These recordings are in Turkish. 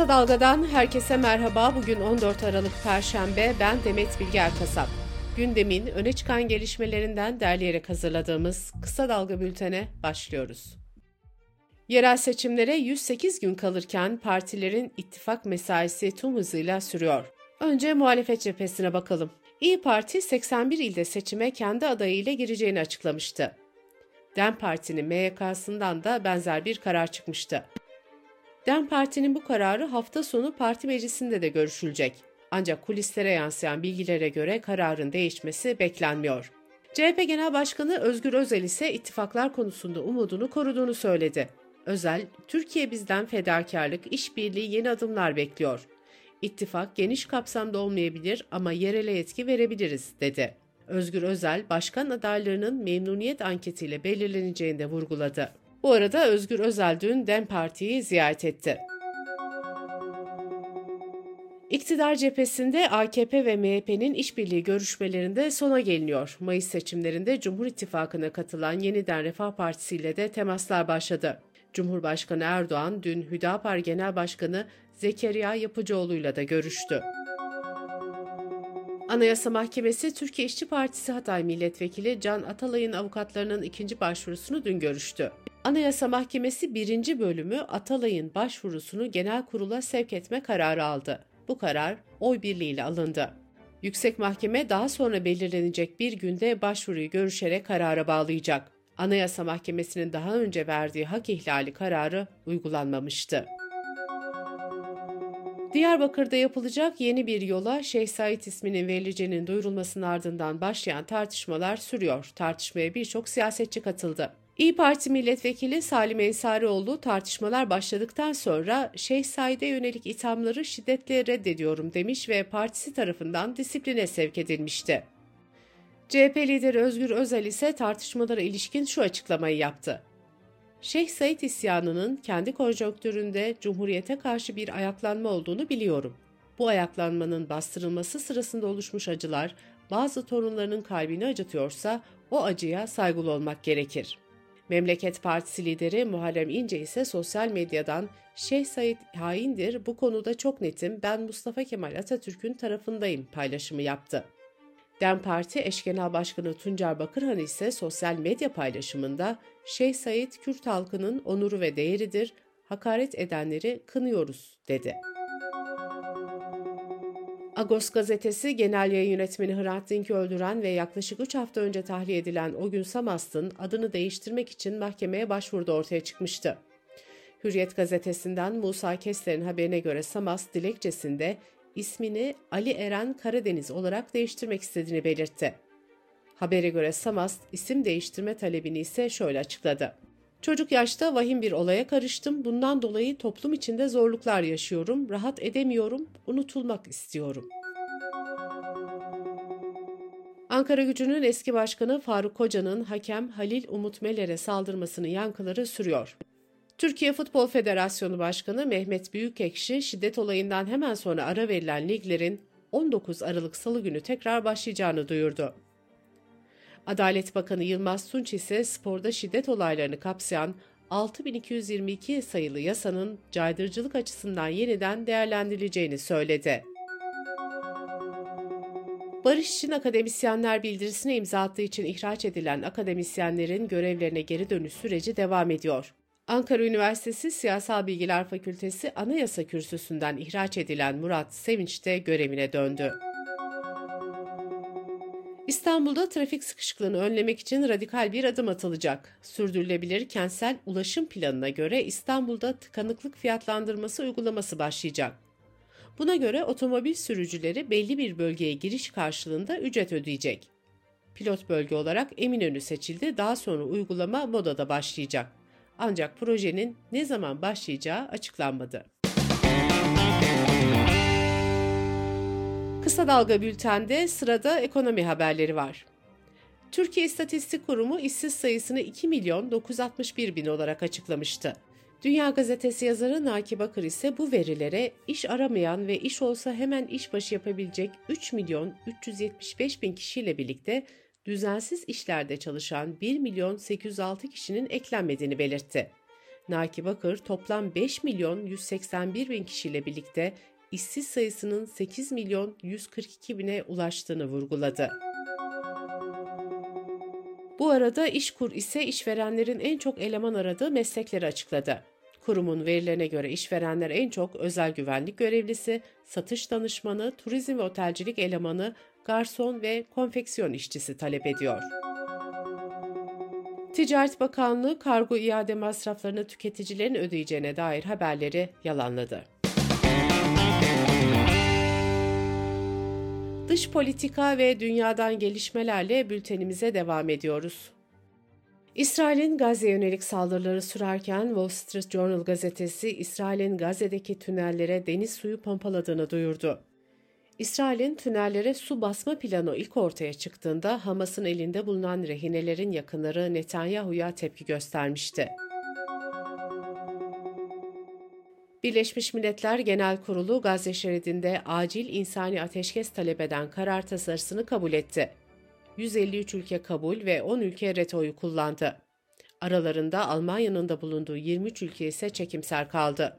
Kısa Dalga'dan herkese merhaba. Bugün 14 Aralık Perşembe. Ben Demet Bilge Erkasap. Gündemin öne çıkan gelişmelerinden derleyerek hazırladığımız Kısa Dalga bültene başlıyoruz. Yerel seçimlere 108 gün kalırken partilerin ittifak mesaisi tüm hızıyla sürüyor. Önce muhalefet cephesine bakalım. İyi Parti 81 ilde seçime kendi adayıyla gireceğini açıklamıştı. DEM Parti'nin MYK'sından da benzer bir karar çıkmıştı. DEM Parti'nin bu kararı hafta sonu parti meclisinde de görüşülecek. Ancak kulislere yansıyan bilgilere göre kararın değişmesi beklenmiyor. CHP Genel Başkanı Özgür Özel ise ittifaklar konusunda umudunu koruduğunu söyledi. Özel, Türkiye bizden fedakarlık, işbirliği, yeni adımlar bekliyor. İttifak geniş kapsamda olmayabilir ama yerele yetki verebiliriz, dedi. Özgür Özel, başkan adaylarının memnuniyet anketiyle belirleneceğini de vurguladı. Bu arada Özgür Özel dün DEM Parti'yi ziyaret etti. İktidar cephesinde AKP ve MHP'nin işbirliği görüşmelerinde sona geliniyor. Mayıs seçimlerinde Cumhur İttifakı'na katılan Yeniden Refah Partisi ile de temaslar başladı. Cumhurbaşkanı Erdoğan dün Hüdapar Genel Başkanı Zekeriya Yapıcıoğlu'yla da görüştü. Anayasa Mahkemesi Türkiye İşçi Partisi Hatay Milletvekili Can Atalay'ın avukatlarının ikinci başvurusunu dün görüştü. Anayasa Mahkemesi birinci bölümü Atalay'ın başvurusunu genel kurula sevk etme kararı aldı. Bu karar oy birliğiyle alındı. Yüksek Mahkeme daha sonra belirlenecek bir günde başvuruyu görüşerek karara bağlayacak. Anayasa Mahkemesi'nin daha önce verdiği hak ihlali kararı uygulanmamıştı. Diyarbakır'da yapılacak yeni bir yola Şeyh Said isminin verileceğinin duyurulmasının ardından başlayan tartışmalar sürüyor. Tartışmaya birçok siyasetçi katıldı. İyi Parti milletvekili Salim Ensarioğlu tartışmalar başladıktan sonra Şeyh Said'e yönelik ithamları şiddetle reddediyorum demiş ve partisi tarafından disipline sevk edilmişti. CHP lideri Özgür Özel ise tartışmalara ilişkin şu açıklamayı yaptı. Şeyh Said isyanının kendi konjonktüründe Cumhuriyete karşı bir ayaklanma olduğunu biliyorum. Bu ayaklanmanın bastırılması sırasında oluşmuş acılar bazı torunlarının kalbini acıtıyorsa o acıya saygılı olmak gerekir. Memleket Partisi lideri Muharrem İnce ise sosyal medyadan Şeyh Said haindir bu konuda çok netim ben Mustafa Kemal Atatürk'ün tarafındayım paylaşımı yaptı. DEM Parti eş genel başkanı Tuncer Bakırhan ise sosyal medya paylaşımında Şeyh Said Kürt halkının onuru ve değeridir, hakaret edenleri kınıyoruz dedi. Agos gazetesi genel yayın yönetmeni Hrant Dink'i öldüren ve yaklaşık 3 hafta önce tahliye edilen o gün Samast'ın adını değiştirmek için mahkemeye başvurdu ortaya çıkmıştı. Hürriyet gazetesinden Musa Kesler'in haberine göre Samast dilekçesinde ismini Ali Eren Karadeniz olarak değiştirmek istediğini belirtti. Habere göre Samast isim değiştirme talebini ise şöyle açıkladı. Çocuk yaşta vahim bir olaya karıştım. Bundan dolayı toplum içinde zorluklar yaşıyorum. Rahat edemiyorum. Unutulmak istiyorum. Ankara Gücü'nün eski başkanı Faruk Koca'nın hakem Halil Umut Meler'e saldırmasının yankıları sürüyor. Türkiye Futbol Federasyonu Başkanı Mehmet Büyükekşi şiddet olayından hemen sonra ara verilen liglerin 19 Aralık Salı günü tekrar başlayacağını duyurdu. Adalet Bakanı Yılmaz Tunç ise sporda şiddet olaylarını kapsayan 6222 sayılı yasanın caydırıcılık açısından yeniden değerlendirileceğini söyledi. Barış için akademisyenler bildirisine imza attığı için ihraç edilen akademisyenlerin görevlerine geri dönüş süreci devam ediyor. Ankara Üniversitesi Siyasal Bilgiler Fakültesi Anayasa Kürsüsü'nden ihraç edilen Murat Sevinç de görevine döndü. İstanbul'da trafik sıkışıklığını önlemek için radikal bir adım atılacak. Sürdürülebilir kentsel ulaşım planına göre İstanbul'da tıkanıklık fiyatlandırması uygulaması başlayacak. Buna göre otomobil sürücüleri belli bir bölgeye giriş karşılığında ücret ödeyecek. Pilot bölge olarak Eminönü seçildi, daha sonra uygulama Moda'da başlayacak. Ancak projenin ne zaman başlayacağı açıklanmadı. Kısa Dalga Bülten'de sırada ekonomi haberleri var. Türkiye İstatistik Kurumu işsiz sayısını 2 milyon 961 bin olarak açıklamıştı. Dünya Gazetesi yazarı Naki Bakır ise bu verilere iş aramayan ve iş olsa hemen işbaşı yapabilecek 3 milyon 375 bin kişiyle birlikte düzensiz işlerde çalışan 1 milyon 806 kişinin eklenmediğini belirtti. Naki Bakır toplam 5 milyon 181 bin kişiyle birlikte işsiz sayısının 8 milyon 142 bine ulaştığını vurguladı. Bu arada İşkur ise işverenlerin en çok eleman aradığı meslekleri açıkladı. Kurumun verilerine göre işverenler en çok özel güvenlik görevlisi, satış danışmanı, turizm ve otelcilik elemanı, garson ve konfeksiyon işçisi talep ediyor. Ticaret Bakanlığı kargo iade masraflarını tüketicilerin ödeyeceğine dair haberleri yalanladı. Dış politika ve dünyadan gelişmelerle bültenimize devam ediyoruz. İsrail'in Gazze yönelik saldırıları sürerken Wall Street Journal gazetesi İsrail'in Gazze'deki tünellere deniz suyu pompaladığını duyurdu. İsrail'in tünellere su basma planı ilk ortaya çıktığında Hamas'ın elinde bulunan rehinelerin yakınları Netanyahu'ya tepki göstermişti. Birleşmiş Milletler Genel Kurulu Gazze şeridinde acil insani ateşkes talep eden karar tasarısını kabul etti. 153 ülke kabul ve 10 ülke retoyu kullandı. Aralarında Almanya'nın da bulunduğu 23 ülke ise çekimser kaldı.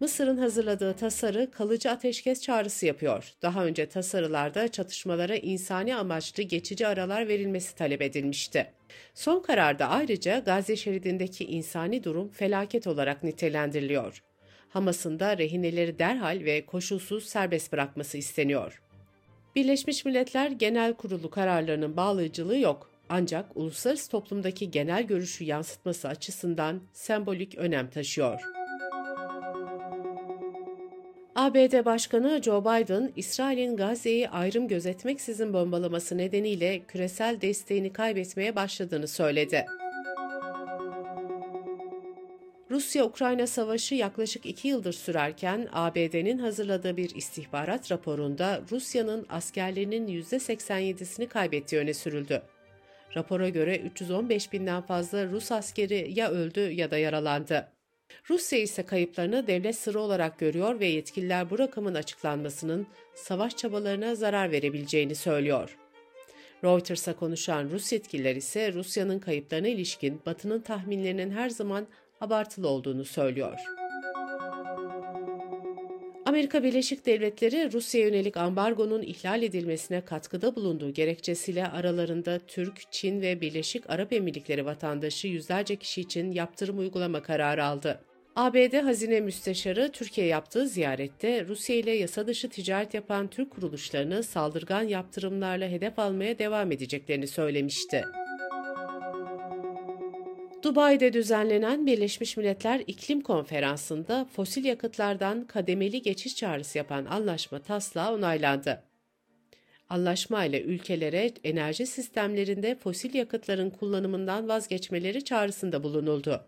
Mısır'ın hazırladığı tasarı kalıcı ateşkes çağrısı yapıyor. Daha önce tasarılarda çatışmalara insani amaçlı geçici aralar verilmesi talep edilmişti. Son kararda ayrıca Gazze şeridindeki insani durum felaket olarak nitelendiriliyor. Hamas'ın da rehineleri derhal ve koşulsuz serbest bırakması isteniyor. Birleşmiş Milletler Genel Kurulu kararlarının bağlayıcılığı yok. Ancak uluslararası toplumdaki genel görüşü yansıtması açısından sembolik önem taşıyor. ABD Başkanı Joe Biden, İsrail'in Gazze'yi ayrım gözetmeksizin bombalaması nedeniyle küresel desteğini kaybetmeye başladığını söyledi. Rusya-Ukrayna savaşı yaklaşık iki yıldır sürerken ABD'nin hazırladığı bir istihbarat raporunda Rusya'nın askerlerinin %87'sini kaybettiği öne sürüldü. Rapora göre 315 binden fazla Rus askeri ya öldü ya da yaralandı. Rusya ise kayıplarını devlet sırrı olarak görüyor ve yetkililer bu rakamın açıklanmasının savaş çabalarına zarar verebileceğini söylüyor. Reuters'a konuşan Rus yetkililer ise Rusya'nın kayıplarına ilişkin Batı'nın tahminlerinin her zaman abartılı olduğunu söylüyor. Amerika Birleşik Devletleri Rusya yönelik ambargonun ihlal edilmesine katkıda bulunduğu gerekçesiyle aralarında Türk, Çin ve Birleşik Arap Emirlikleri vatandaşı yüzlerce kişi için yaptırım uygulama kararı aldı. ABD Hazine Müsteşarı Türkiye yaptığı ziyarette Rusya ile yasa dışı ticaret yapan Türk kuruluşlarını saldırgan yaptırımlarla hedef almaya devam edeceklerini söylemişti. Dubai'de düzenlenen Birleşmiş Milletler İklim Konferansı'nda fosil yakıtlardan kademeli geçiş çağrısı yapan anlaşma taslağı onaylandı. Anlaşma ile ülkelere enerji sistemlerinde fosil yakıtların kullanımından vazgeçmeleri çağrısında bulunuldu.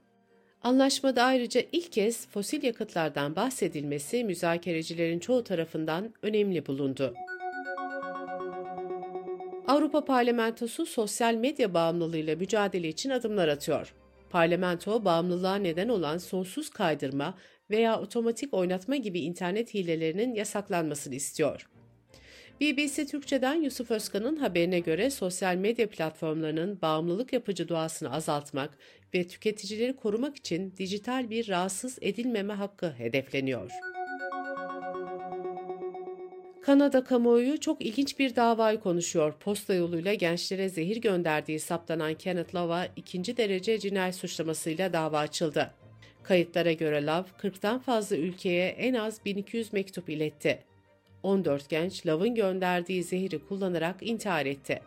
Anlaşmada ayrıca ilk kez fosil yakıtlardan bahsedilmesi müzakerecilerin çoğu tarafından önemli bulundu. Avrupa Parlamentosu sosyal medya bağımlılığıyla mücadele için adımlar atıyor. Parlamento bağımlılığa neden olan sonsuz kaydırma veya otomatik oynatma gibi internet hilelerinin yasaklanmasını istiyor. BBC Türkçe'den Yusuf Özkan'ın haberine göre sosyal medya platformlarının bağımlılık yapıcı doğasını azaltmak ve tüketicileri korumak için dijital bir rahatsız edilmeme hakkı hedefleniyor. Kanada kamuoyu çok ilginç bir davayı konuşuyor. Posta yoluyla gençlere zehir gönderdiği saptanan Kenneth Love'a ikinci derece cinayet suçlamasıyla dava açıldı. Kayıtlara göre Love, 40'tan fazla ülkeye en az 1200 mektup iletti. 14 genç Love'ın gönderdiği zehri kullanarak intihar etti.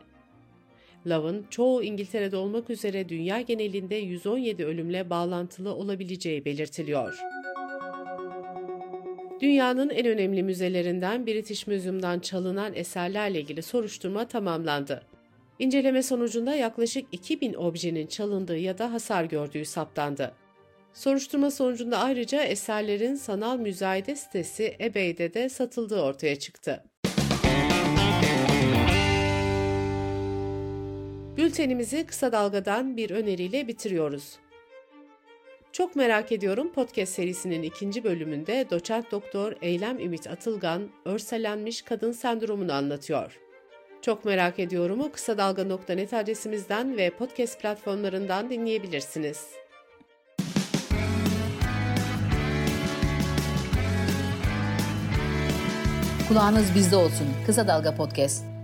Love'ın çoğu İngiltere'de olmak üzere dünya genelinde 117 ölümle bağlantılı olabileceği belirtiliyor. Dünyanın en önemli müzelerinden British Museum'dan çalınan eserlerle ilgili soruşturma tamamlandı. İnceleme sonucunda yaklaşık 2000 objenin çalındığı ya da hasar gördüğü saptandı. Soruşturma sonucunda ayrıca eserlerin sanal müzayede sitesi eBay'de de satıldığı ortaya çıktı. Bültenimizi kısa dalgadan bir öneriyle bitiriyoruz. Çok merak ediyorum podcast serisinin ikinci bölümünde doçent doktor Eylem Ümit Atılgan örselenmiş kadın sendromunu anlatıyor. Çok merak ediyorumu kısa dalga.net adresimizden ve podcast platformlarından dinleyebilirsiniz. Kulağınız bizde olsun. Kısa Dalga Podcast.